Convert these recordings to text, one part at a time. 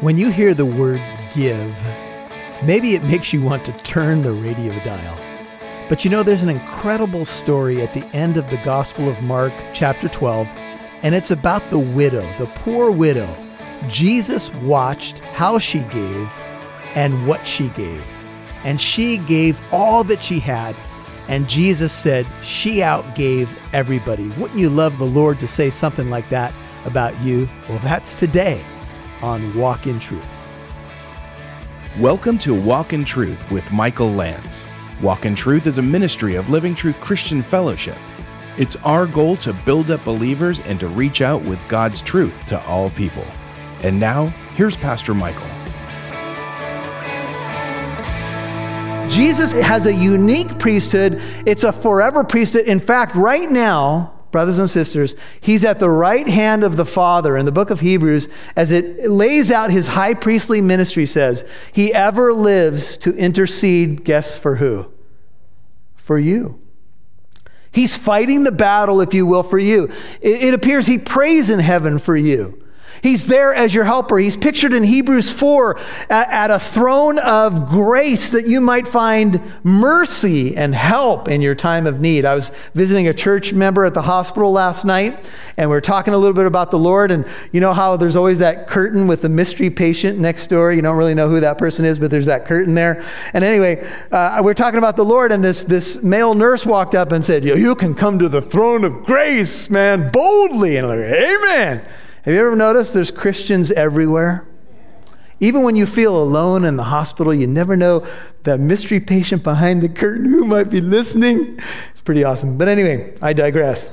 When you hear the word give, maybe it makes you want to turn the radio dial. But you know, there's an incredible story at the end of the Gospel of Mark, chapter 12, and it's about the widow, the poor widow. Jesus watched how she gave and what she gave. And she gave all that she had. And Jesus said she outgave everybody. Wouldn't you love the Lord to say something like that about you? Well, that's today on Walk in Truth. Welcome to Walk in Truth with Michael Lance. Walk in Truth is a ministry of Living Truth Christian Fellowship. It's our goal to build up believers and to reach out with God's truth to all people. And now, here's Pastor Michael. Jesus has a unique priesthood. It's a forever priesthood. In fact, right now, brothers and sisters, he's at the right hand of the Father in the book of Hebrews as it lays out his high priestly ministry says, he ever lives to intercede, guess for who? For you. He's fighting the battle, if you will, for you. It, it appears he prays in heaven for you. He's there as your helper. He's pictured in Hebrews 4 at, at, a throne of grace that you might find mercy and help in your time of need. I was visiting a church member at the hospital last night, and we are talking a little bit about the Lord. And you know how there's always that curtain with the mystery patient next door? You don't really know who that person is, but there's that curtain there. And anyway, uh, we are talking about the Lord, and this, this male nurse walked up and said, You can come to the throne of grace, man, boldly. And I'm like, Amen. Have you ever noticed there's Christians everywhere? Even when you feel alone in the hospital, you never know that mystery patient behind the curtain who might be listening. It's pretty awesome. But anyway, I digress.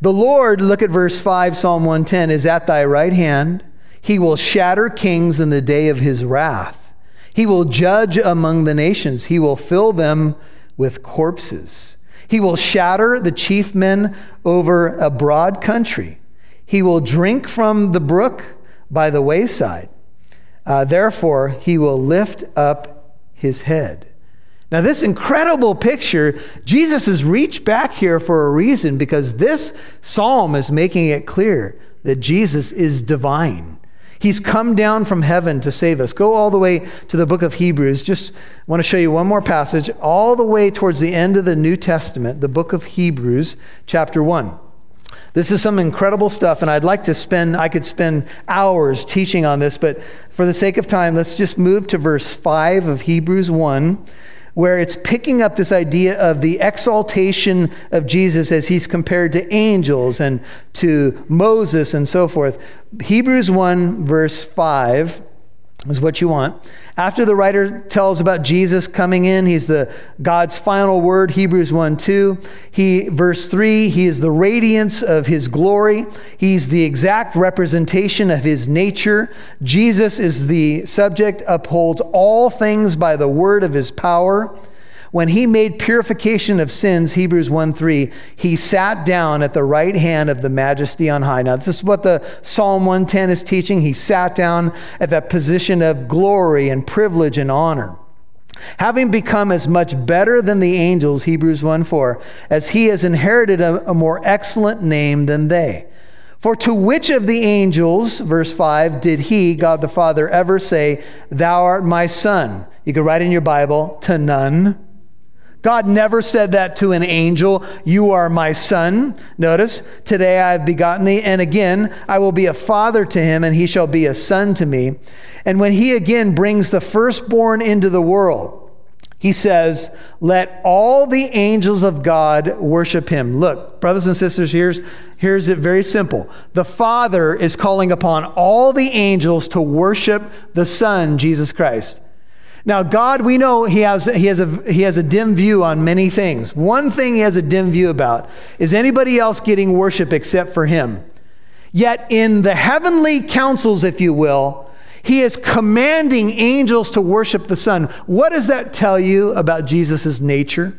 The Lord, look at verse 5, Psalm 110, is at thy right hand. He will shatter kings in the day of his wrath. He will judge among the nations. He will fill them with corpses. He will shatter the chief men over a broad country. He will drink from the brook by the wayside. Uh, therefore, he will lift up his head. Now, this incredible picture, Jesus has reached back here for a reason because this psalm is making it clear that Jesus is divine. He's come down from heaven to save us. Go all the way to the book of Hebrews. Just want to show you one more passage, all the way towards the end of the New Testament, the book of Hebrews, chapter 1. This is some incredible stuff, and I'd like to spend, I could spend hours teaching on this, but for the sake of time, let's just move to verse 5 of Hebrews 1 where it's picking up this idea of the exaltation of Jesus as he's compared to angels and to Moses and so forth. Hebrews 1, verse 5 is what you want. After the writer tells about Jesus coming in, he's the God's final word, Hebrews 1 2. He, verse 3, he is the radiance of his glory. He's the exact representation of his nature. Jesus is the subject, upholds all things by the word of his power. When he made purification of sins, Hebrews 1 3, he sat down at the right hand of the majesty on high. Now, this is what the Psalm 110 is teaching. He sat down at that position of glory and privilege and honor. Having become as much better than the angels, Hebrews 1 4, as he has inherited a, a more excellent name than they. For to which of the angels, verse 5, did he, God the Father, ever say, Thou art my son? You could write in your Bible, to none. God never said that to an angel, You are my son. Notice, today I have begotten thee, and again I will be a father to him, and he shall be a son to me. And when he again brings the firstborn into the world, he says, Let all the angels of God worship him. Look, brothers and sisters, here's, here's it very simple. The Father is calling upon all the angels to worship the Son, Jesus Christ. Now, God, we know he has, he, has a, he has a dim view on many things. One thing he has a dim view about is anybody else getting worship except for him. Yet, in the heavenly councils, if you will, he is commanding angels to worship the Son. What does that tell you about Jesus' nature?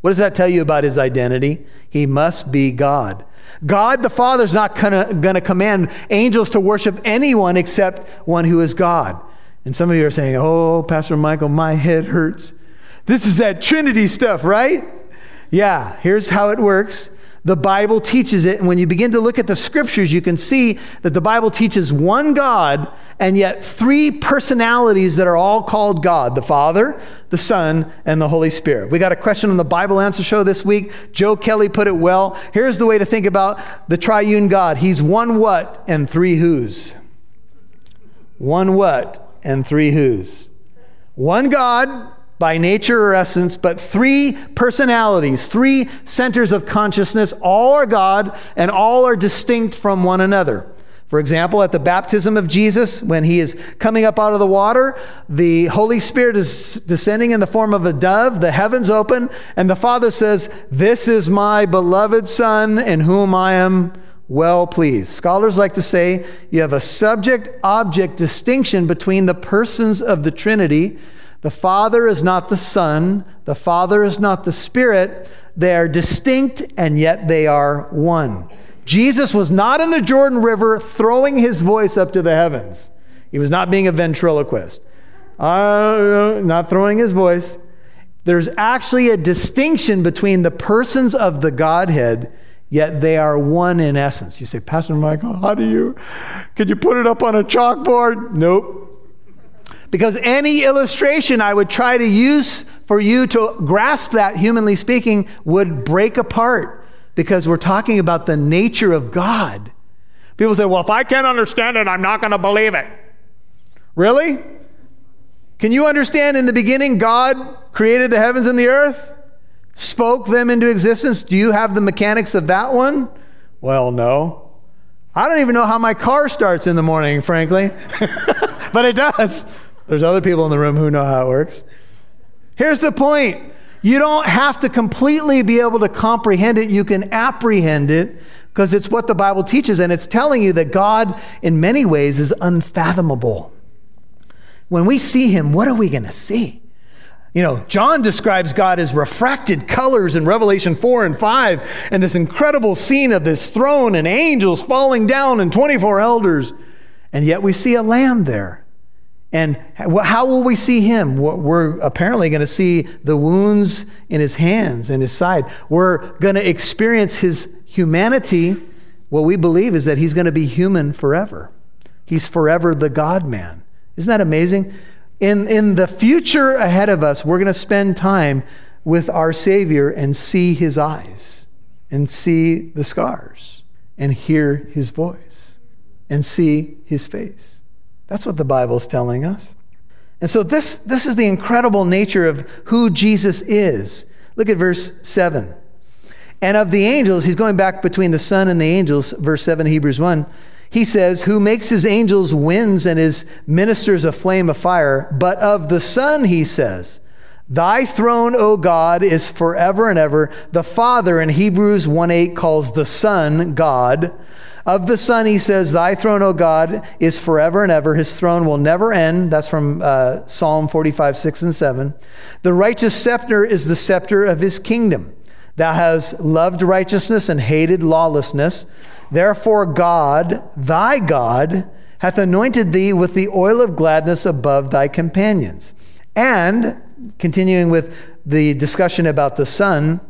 What does that tell you about his identity? He must be God. God the Father is not going to command angels to worship anyone except one who is God. And some of you are saying, Oh, Pastor Michael, my head hurts. This is that Trinity stuff, right? Yeah, here's how it works The Bible teaches it. And when you begin to look at the scriptures, you can see that the Bible teaches one God and yet three personalities that are all called God the Father, the Son, and the Holy Spirit. We got a question on the Bible Answer Show this week. Joe Kelly put it well. Here's the way to think about the triune God He's one what and three who's. One what and three who's. One God by nature or essence, but three personalities, three centers of consciousness. All are God and all are distinct from one another. For example, at the baptism of Jesus, when he is coming up out of the water, the Holy Spirit is descending in the form of a dove, the heavens open, and the Father says, This is my beloved Son in whom I am well pleased. Scholars like to say you have a subject object distinction between the persons of the Trinity the Father is not the Son, the Father is not the Spirit. They are distinct and yet they are one. Jesus was not in the Jordan River throwing his voice up to the heavens. He was not being a ventriloquist, uh, not throwing his voice. There's actually a distinction between the persons of the Godhead, yet they are one in essence. You say, Pastor Michael, how do you? Could you put it up on a chalkboard? Nope. Because any illustration I would try to use for you to grasp that, humanly speaking, would break apart because we're talking about the nature of God. People say, well, if I can't understand it, I'm not going to believe it. Really? Can you understand in the beginning, God created the heavens and the earth, spoke them into existence? Do you have the mechanics of that one? Well, no. I don't even know how my car starts in the morning, frankly, but it does. There's other people in the room who know how it works. Here's the point you don't have to completely be able to comprehend it, you can apprehend it because it's what the Bible teaches, and it's telling you that God, in many ways, is unfathomable. When we see Him, what are we going to see? You know, John describes God as refracted colors in Revelation 4 and 5, and this incredible scene of this throne and angels falling down and 24 elders. And yet we see a lamb there. And how will we see him? We're apparently going to see the wounds in his hands and his side. We're going to experience his humanity. What we believe is that he's going to be human forever. He's forever the God man. Isn't that amazing? In, in the future ahead of us, we're going to spend time with our Savior and see his eyes, and see the scars, and hear his voice, and see his face. That's what the Bible's telling us. And so this, this is the incredible nature of who Jesus is. Look at verse 7. And of the angels, he's going back between the Son and the angels, verse 7, Hebrews 1. He says, Who makes his angels winds and his ministers a flame of fire. But of the Son, he says, Thy throne, O God, is forever and ever. The Father in Hebrews 1 8 calls the Son God. Of the Son, he says, Thy throne, O God, is forever and ever. His throne will never end. That's from uh, Psalm 45, 6 and 7. The righteous scepter is the scepter of his kingdom. Thou hast loved righteousness and hated lawlessness. Therefore, God, thy God, hath anointed thee with the oil of gladness above thy companions. And, continuing with the discussion about the Son,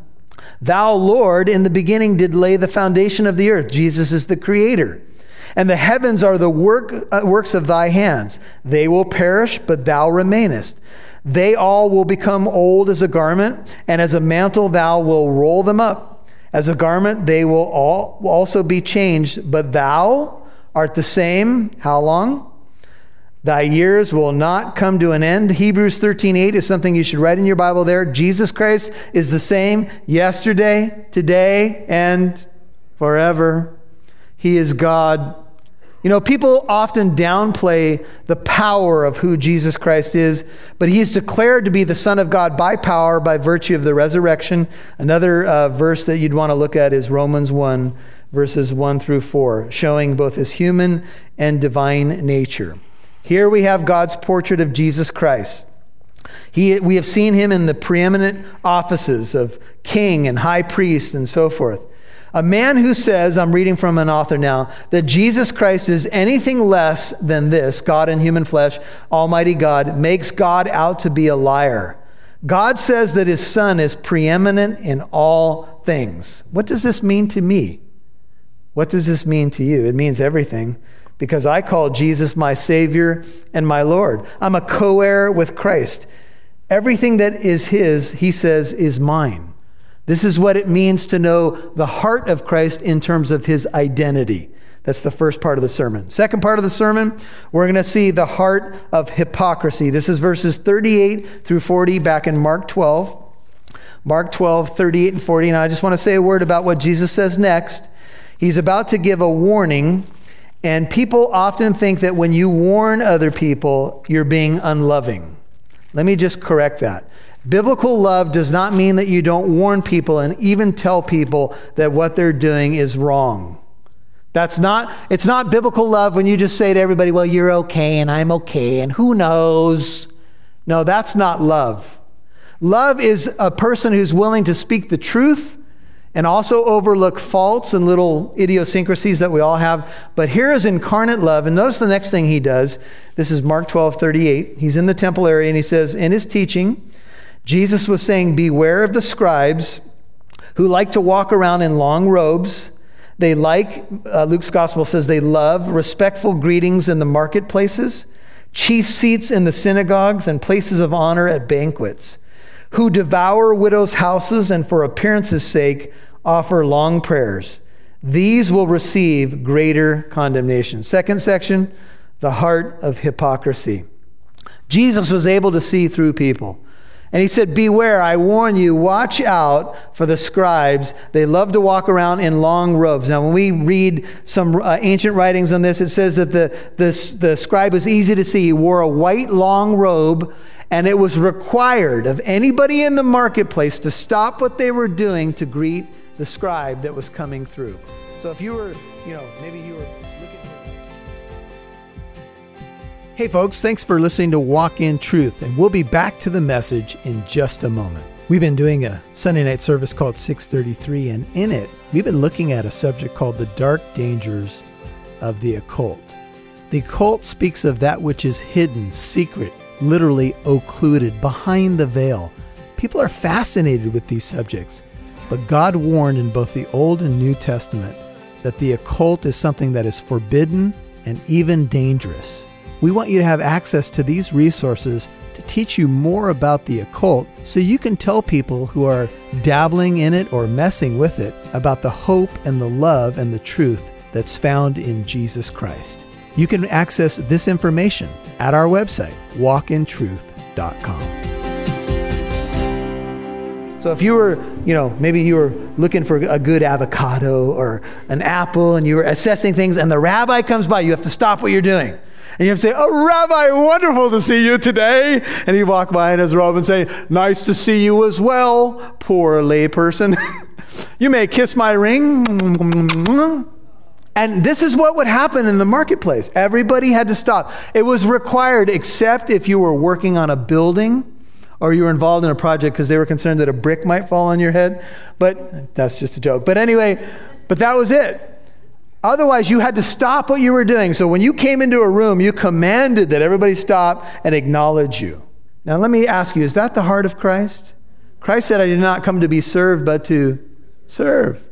Thou, Lord, in the beginning did lay the foundation of the earth. Jesus is the creator. And the heavens are the work, uh, works of thy hands. They will perish, but thou remainest. They all will become old as a garment, and as a mantle thou will roll them up. As a garment they will all also be changed, but thou art the same. How long? Thy years will not come to an end. Hebrews 13:8 is something you should write in your Bible there. Jesus Christ is the same yesterday, today, and forever. He is God. You know, people often downplay the power of who Jesus Christ is, but he is declared to be the Son of God by power, by virtue of the resurrection. Another uh, verse that you'd want to look at is Romans 1, verses 1 through 4, showing both his human and divine nature. Here we have God's portrait of Jesus Christ. He, we have seen him in the preeminent offices of king and high priest and so forth. A man who says, I'm reading from an author now, that Jesus Christ is anything less than this, God in human flesh, Almighty God, makes God out to be a liar. God says that his son is preeminent in all things. What does this mean to me? What does this mean to you? It means everything because I call Jesus my Savior and my Lord. I'm a co heir with Christ. Everything that is his, he says, is mine. This is what it means to know the heart of Christ in terms of his identity. That's the first part of the sermon. Second part of the sermon, we're going to see the heart of hypocrisy. This is verses 38 through 40 back in Mark 12. Mark 12, 38 and 40. And I just want to say a word about what Jesus says next. He's about to give a warning, and people often think that when you warn other people, you're being unloving. Let me just correct that. Biblical love does not mean that you don't warn people and even tell people that what they're doing is wrong. That's not, it's not biblical love when you just say to everybody, well, you're okay and I'm okay and who knows. No, that's not love. Love is a person who's willing to speak the truth and also overlook faults and little idiosyncrasies that we all have. But here is incarnate love. And notice the next thing he does. This is Mark 12, 38. He's in the temple area and he says, In his teaching, Jesus was saying, Beware of the scribes who like to walk around in long robes they like, uh, Luke's gospel says, they love respectful greetings in the marketplaces, chief seats in the synagogues, and places of honor at banquets, who devour widows' houses and for appearance's sake offer long prayers. These will receive greater condemnation. Second section, the heart of hypocrisy. Jesus was able to see through people. And he said, Beware, I warn you, watch out for the scribes. They love to walk around in long robes. Now, when we read some uh, ancient writings on this, it says that the, the, the scribe was easy to see. He wore a white long robe, and it was required of anybody in the marketplace to stop what they were doing to greet the scribe that was coming through. So if you were, you know, maybe you were Hey, folks, thanks for listening to Walk in Truth, and we'll be back to the message in just a moment. We've been doing a Sunday night service called 633, and in it, we've been looking at a subject called the dark dangers of the occult. The occult speaks of that which is hidden, secret, literally occluded, behind the veil. People are fascinated with these subjects, but God warned in both the Old and New Testament that the occult is something that is forbidden and even dangerous. We want you to have access to these resources to teach you more about the occult so you can tell people who are dabbling in it or messing with it about the hope and the love and the truth that's found in Jesus Christ. You can access this information at our website, walkintruth.com. So if you were, you know, maybe you were looking for a good avocado or an apple and you were assessing things and the rabbi comes by, you have to stop what you're doing. And you have to say, Oh, Rabbi, wonderful to see you today. And he'd walk by in his robe and say, Nice to see you as well, poor layperson. you may kiss my ring. And this is what would happen in the marketplace. Everybody had to stop. It was required, except if you were working on a building or you were involved in a project because they were concerned that a brick might fall on your head. But that's just a joke. But anyway, but that was it. Otherwise, you had to stop what you were doing. So when you came into a room, you commanded that everybody stop and acknowledge you. Now, let me ask you is that the heart of Christ? Christ said, I did not come to be served, but to serve.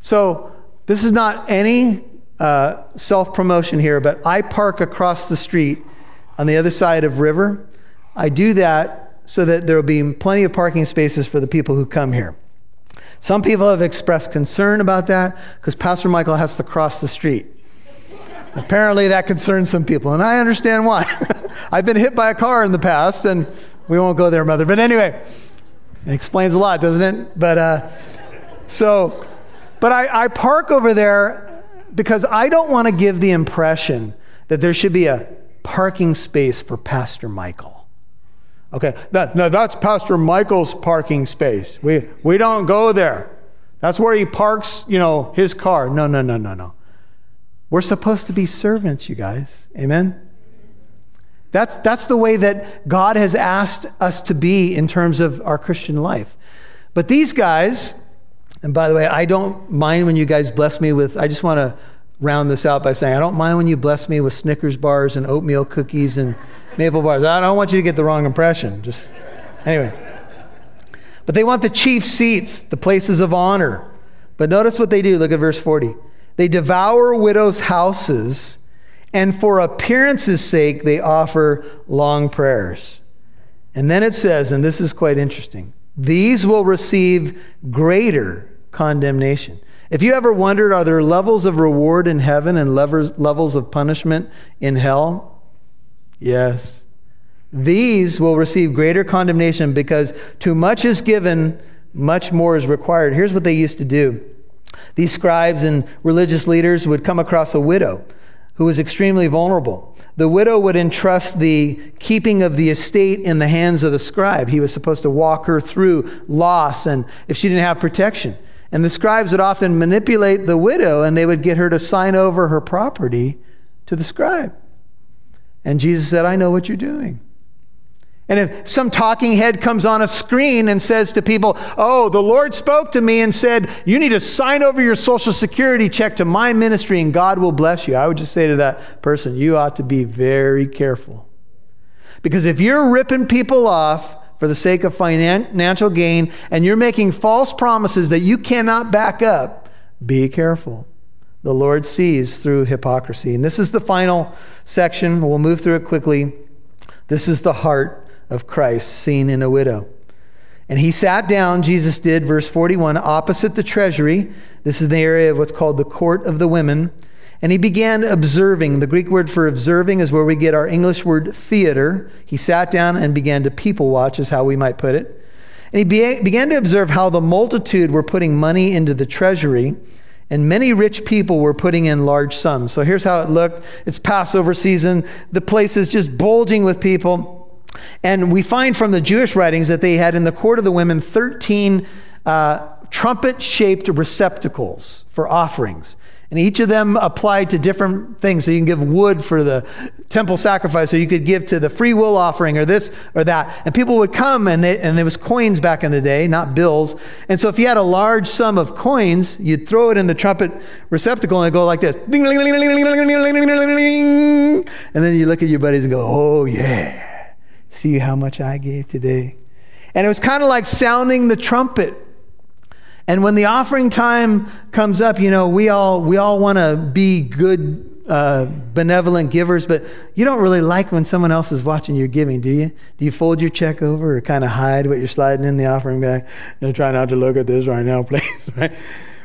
So, this is not any uh, self promotion here, but I park across the street on the other side of River. I do that so that there will be plenty of parking spaces for the people who come here. Some people have expressed concern about that because Pastor Michael has to cross the street. Apparently, that concerns some people, and I understand why. I've been hit by a car in the past, and we won't go there, Mother. But anyway, it explains a lot, doesn't it? But uh, so, but I, I park over there because I don't want to give the impression that there should be a parking space for Pastor Michael. Okay, that, no, that's Pastor Michael's parking space. We, we don't go there. That's where he parks, you know, his car. No, no, no, no, no. We're supposed to be servants, you guys. Amen? That's, that's the way that God has asked us to be in terms of our Christian life. But these guys, and by the way, I don't mind when you guys bless me with, I just want to round this out by saying, I don't mind when you bless me with Snickers bars and oatmeal cookies and maple bars. I don't want you to get the wrong impression. Just Anyway. But they want the chief seats, the places of honor. But notice what they do. Look at verse 40. They devour widows' houses, and for appearance's sake, they offer long prayers. And then it says, and this is quite interesting these will receive greater condemnation. If you ever wondered, are there levels of reward in heaven and levels of punishment in hell? Yes. These will receive greater condemnation because too much is given, much more is required. Here's what they used to do these scribes and religious leaders would come across a widow who was extremely vulnerable. The widow would entrust the keeping of the estate in the hands of the scribe. He was supposed to walk her through loss and if she didn't have protection. And the scribes would often manipulate the widow and they would get her to sign over her property to the scribe. And Jesus said, I know what you're doing. And if some talking head comes on a screen and says to people, Oh, the Lord spoke to me and said, You need to sign over your social security check to my ministry and God will bless you, I would just say to that person, You ought to be very careful. Because if you're ripping people off for the sake of financial gain and you're making false promises that you cannot back up, be careful. The Lord sees through hypocrisy. And this is the final section. We'll move through it quickly. This is the heart of Christ seen in a widow. And he sat down, Jesus did, verse 41, opposite the treasury. This is the area of what's called the court of the women. And he began observing. The Greek word for observing is where we get our English word theater. He sat down and began to people watch, is how we might put it. And he began to observe how the multitude were putting money into the treasury, and many rich people were putting in large sums. So here's how it looked it's Passover season, the place is just bulging with people. And we find from the Jewish writings that they had in the court of the women 13 uh, trumpet shaped receptacles for offerings. And each of them applied to different things. So you can give wood for the temple sacrifice, or you could give to the free will offering, or this or that. And people would come, and, they, and there was coins back in the day, not bills. And so if you had a large sum of coins, you'd throw it in the trumpet receptacle, and it'd go like this. And then you look at your buddies and go, oh, yeah. See how much I gave today. And it was kind of like sounding the trumpet. And when the offering time comes up, you know, we all we all want to be good uh, benevolent givers, but you don't really like when someone else is watching your giving, do you? Do you fold your check over or kind of hide what you're sliding in the offering bag? You know, try not to look at this right now, please. right?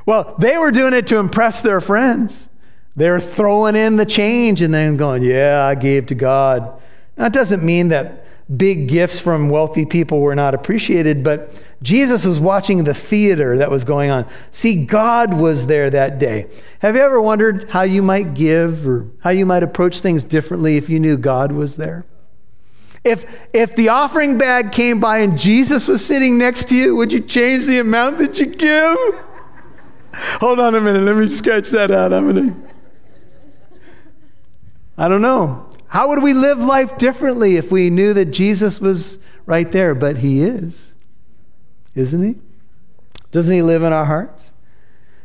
Well, they were doing it to impress their friends. They're throwing in the change and then going, "Yeah, I gave to God." It doesn't mean that big gifts from wealthy people were not appreciated, but Jesus was watching the theater that was going on. See, God was there that day. Have you ever wondered how you might give or how you might approach things differently if you knew God was there? If, if the offering bag came by and Jesus was sitting next to you, would you change the amount that you give? Hold on a minute, let me scratch that out. I'm gonna. I don't know. How would we live life differently if we knew that Jesus was right there? But he is, isn't he? Doesn't he live in our hearts?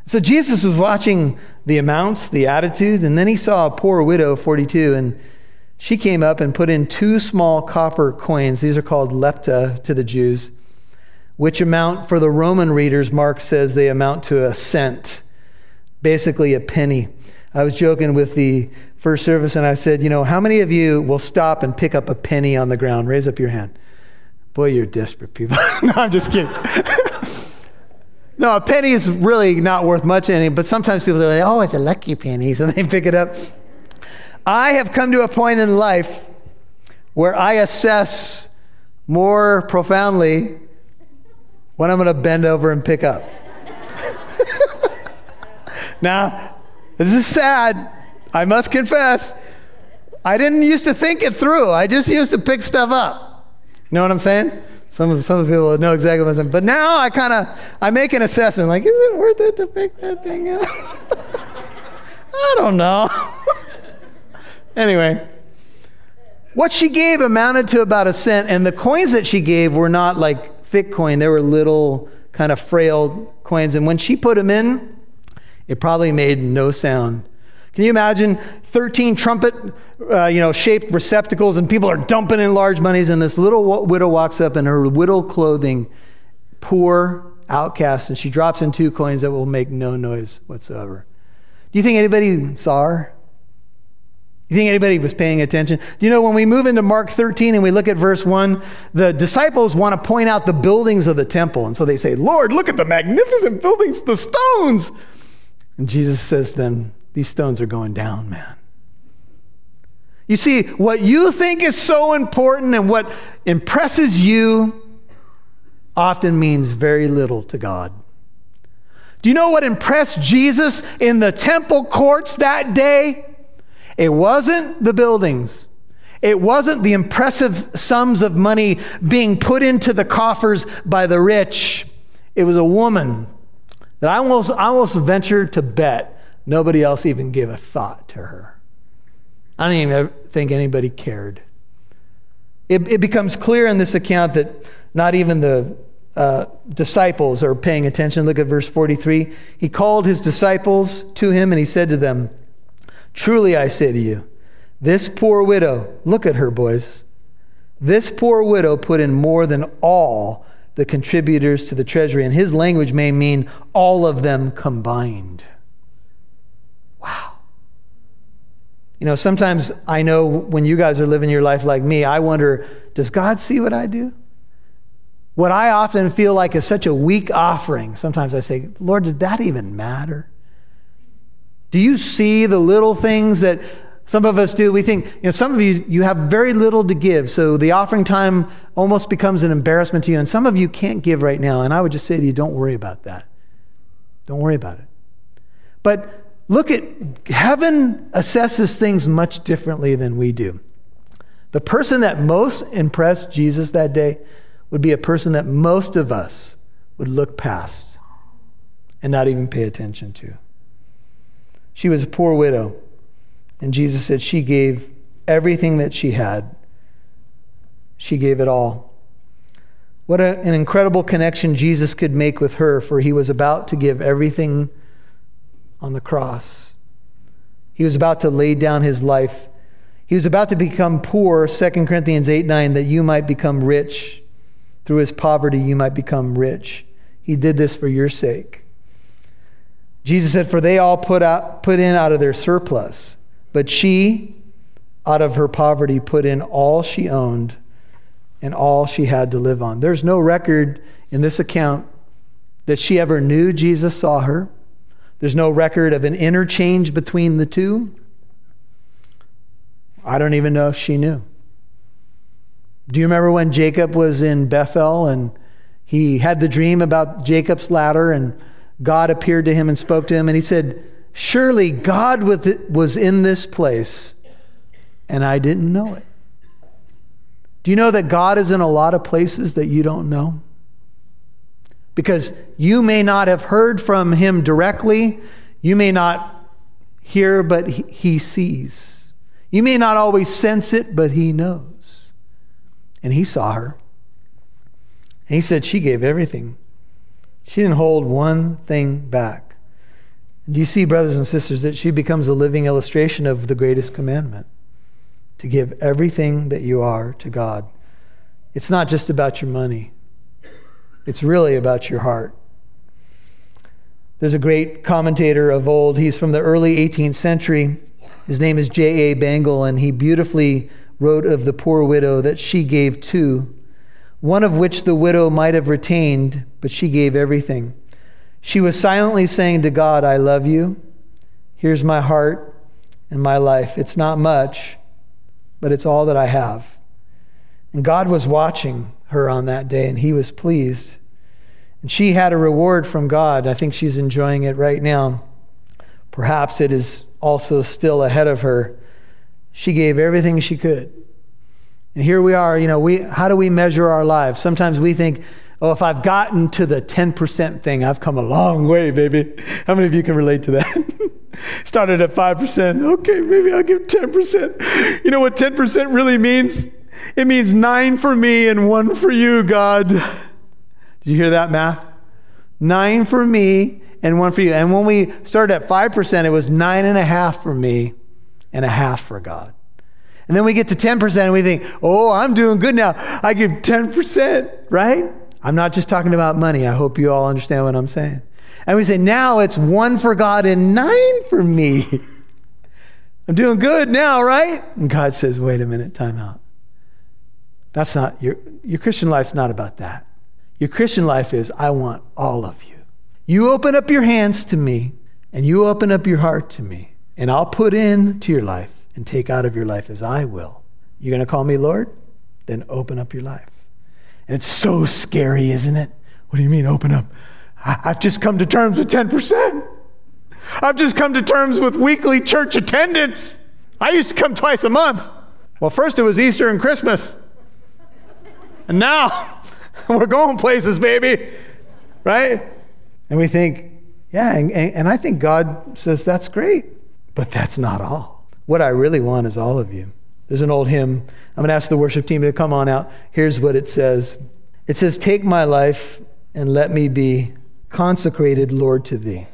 So Jesus was watching the amounts, the attitude, and then he saw a poor widow, 42, and she came up and put in two small copper coins. These are called lepta to the Jews, which amount for the Roman readers, Mark says they amount to a cent, basically a penny. I was joking with the first service and I said, You know, how many of you will stop and pick up a penny on the ground? Raise up your hand. Boy, you're desperate people. no, I'm just kidding. no, a penny is really not worth much any, but sometimes people are like, Oh, it's a lucky penny. So they pick it up. I have come to a point in life where I assess more profoundly what I'm going to bend over and pick up. now, this is sad, I must confess, I didn't used to think it through. I just used to pick stuff up. You know what I'm saying? Some of, some of the people know exactly what I'm saying. But now I kind of, I make an assessment like, is it worth it to pick that thing up? I don't know. anyway, what she gave amounted to about a cent, and the coins that she gave were not like thick coin. They were little, kind of frail coins. And when she put them in, it probably made no sound. Can you imagine 13 trumpet, uh, you know, shaped receptacles and people are dumping in large monies and this little widow walks up in her widow clothing, poor, outcast, and she drops in two coins that will make no noise whatsoever. Do you think anybody saw her? You think anybody was paying attention? Do you know when we move into Mark 13 and we look at verse 1, the disciples want to point out the buildings of the temple. And so they say, Lord, look at the magnificent buildings, the stones. And Jesus says then, these stones are going down, man. You see, what you think is so important and what impresses you often means very little to God. Do you know what impressed Jesus in the temple courts that day? It wasn't the buildings. It wasn't the impressive sums of money being put into the coffers by the rich. It was a woman that I almost, I almost venture to bet Nobody else even gave a thought to her. I don't even think anybody cared. It, it becomes clear in this account that not even the uh, disciples are paying attention. Look at verse 43. He called his disciples to him and he said to them, Truly I say to you, this poor widow, look at her, boys. This poor widow put in more than all the contributors to the treasury. And his language may mean all of them combined. Wow. You know, sometimes I know when you guys are living your life like me, I wonder, does God see what I do? What I often feel like is such a weak offering, sometimes I say, Lord, did that even matter? Do you see the little things that some of us do? We think, you know, some of you, you have very little to give, so the offering time almost becomes an embarrassment to you, and some of you can't give right now, and I would just say to you, don't worry about that. Don't worry about it. But Look at heaven assesses things much differently than we do. The person that most impressed Jesus that day would be a person that most of us would look past and not even pay attention to. She was a poor widow, and Jesus said she gave everything that she had. She gave it all. What a, an incredible connection Jesus could make with her, for he was about to give everything on the cross. He was about to lay down his life. He was about to become poor, 2 Corinthians 8 9, that you might become rich. Through his poverty, you might become rich. He did this for your sake. Jesus said, For they all put, out, put in out of their surplus, but she, out of her poverty, put in all she owned and all she had to live on. There's no record in this account that she ever knew Jesus saw her. There's no record of an interchange between the two. I don't even know if she knew. Do you remember when Jacob was in Bethel and he had the dream about Jacob's ladder and God appeared to him and spoke to him and he said, Surely God was in this place and I didn't know it. Do you know that God is in a lot of places that you don't know? because you may not have heard from him directly. You may not hear, but he, sees. You may not always sense it, but he knows. And he saw her. And he said she gave everything. She didn't hold one thing back. Do you see, brothers and sisters, that she becomes a living illustration of the greatest commandment to give everything that you are to God? It's not just about your money. It's really about your heart. There's a great commentator of old. He's from the early 18th century. His name is J.A. Bengel, and he beautifully wrote of the poor widow that she gave two, one of which the widow might have retained, but she gave everything. She was silently saying to God, I love you. Here's my heart and my life. It's not much, but it's all that I have. And God was watching her on that day, and he was pleased. And she had a reward from God. I think she's enjoying it right now. Perhaps it is also still ahead of her. She gave everything she could. And here we are, you know, we, how do we measure our lives? Sometimes we think, oh, if I've gotten to the 10% thing, I've come a long way, baby. How many of you can relate to that? Started at 5%. Okay, maybe I'll give 10%. You know what 10% really means? It means nine for me and one for you, God. Did you hear that math? Nine for me and one for you. And when we started at 5%, it was nine and a half for me and a half for God. And then we get to 10% and we think, oh, I'm doing good now. I give 10%, right? I'm not just talking about money. I hope you all understand what I'm saying. And we say, now it's one for God and nine for me. I'm doing good now, right? And God says, wait a minute, time out. That's not your, your Christian life's not about that. Your Christian life is, I want all of you. You open up your hands to me, and you open up your heart to me, and I'll put in to your life and take out of your life as I will. You're going to call me Lord? Then open up your life. And it's so scary, isn't it? What do you mean, open up? I've just come to terms with 10%. I've just come to terms with weekly church attendance. I used to come twice a month. Well, first it was Easter and Christmas. And now we're going places, baby. Right? And we think, yeah, and, and, I think God says that's great, but that's not all. What I really want is all of you. There's an old hymn. I'm going to ask the worship team to come on out. Here's what it says It says, Take my life and let me be consecrated, Lord, to thee.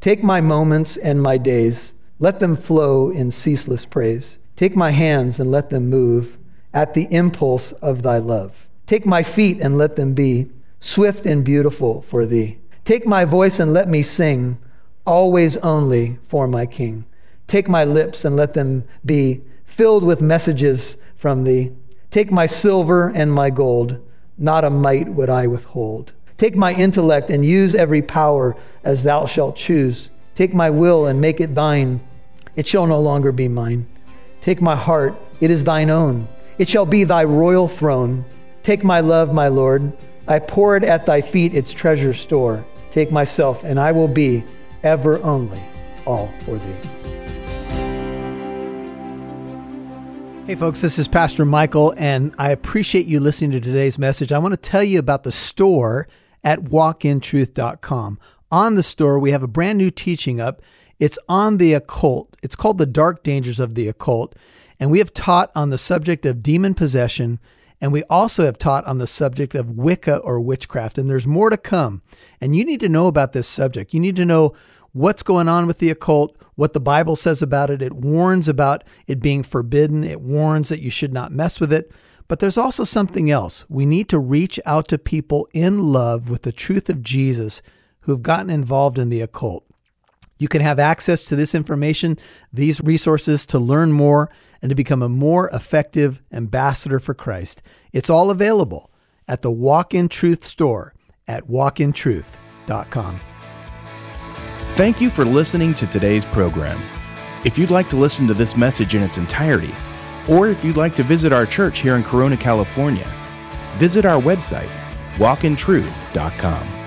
Take my moments and my days, let them flow in ceaseless praise. Take my hands and let them move at the impulse of thy love. Take my feet and let them be swift and beautiful for thee. Take my voice and let me sing, always only for my King. Take my lips and let them be filled with messages from thee. Take my silver and my gold, not a mite would I withhold. Take my intellect and use every power as thou shalt choose. Take my will and make it thine. It shall no longer be mine. Take my heart, it is thine own. It shall be thy royal throne. Take my love, my Lord. I pour it at thy feet, its treasure store. Take myself, and I will be ever only all for thee. Hey, folks, this is Pastor Michael, and I appreciate you listening to today's message. I want to tell you about the store at walkintruth.com. On the store, we have a brand new teaching up. It's on the occult. It's called The Dark Dangers of the Occult. And we have taught on the subject of demon possession. And we also have taught on the subject of Wicca or witchcraft. And there's more to come. And you need to know about this subject. You need to know what's going on with the occult, what the Bible says about it. It warns about it being forbidden, it warns that you should not mess with it. But there's also something else. We need to reach out to people in love with the truth of Jesus who've gotten involved in the occult. You can have access to this information, these resources to learn more and to become a more effective ambassador for Christ. It's all available at the Walk in Truth store at walkintruth.com. Thank you for listening to today's program. If you'd like to listen to this message in its entirety, or if you'd like to visit our church here in Corona, California, visit our website, walkintruth.com.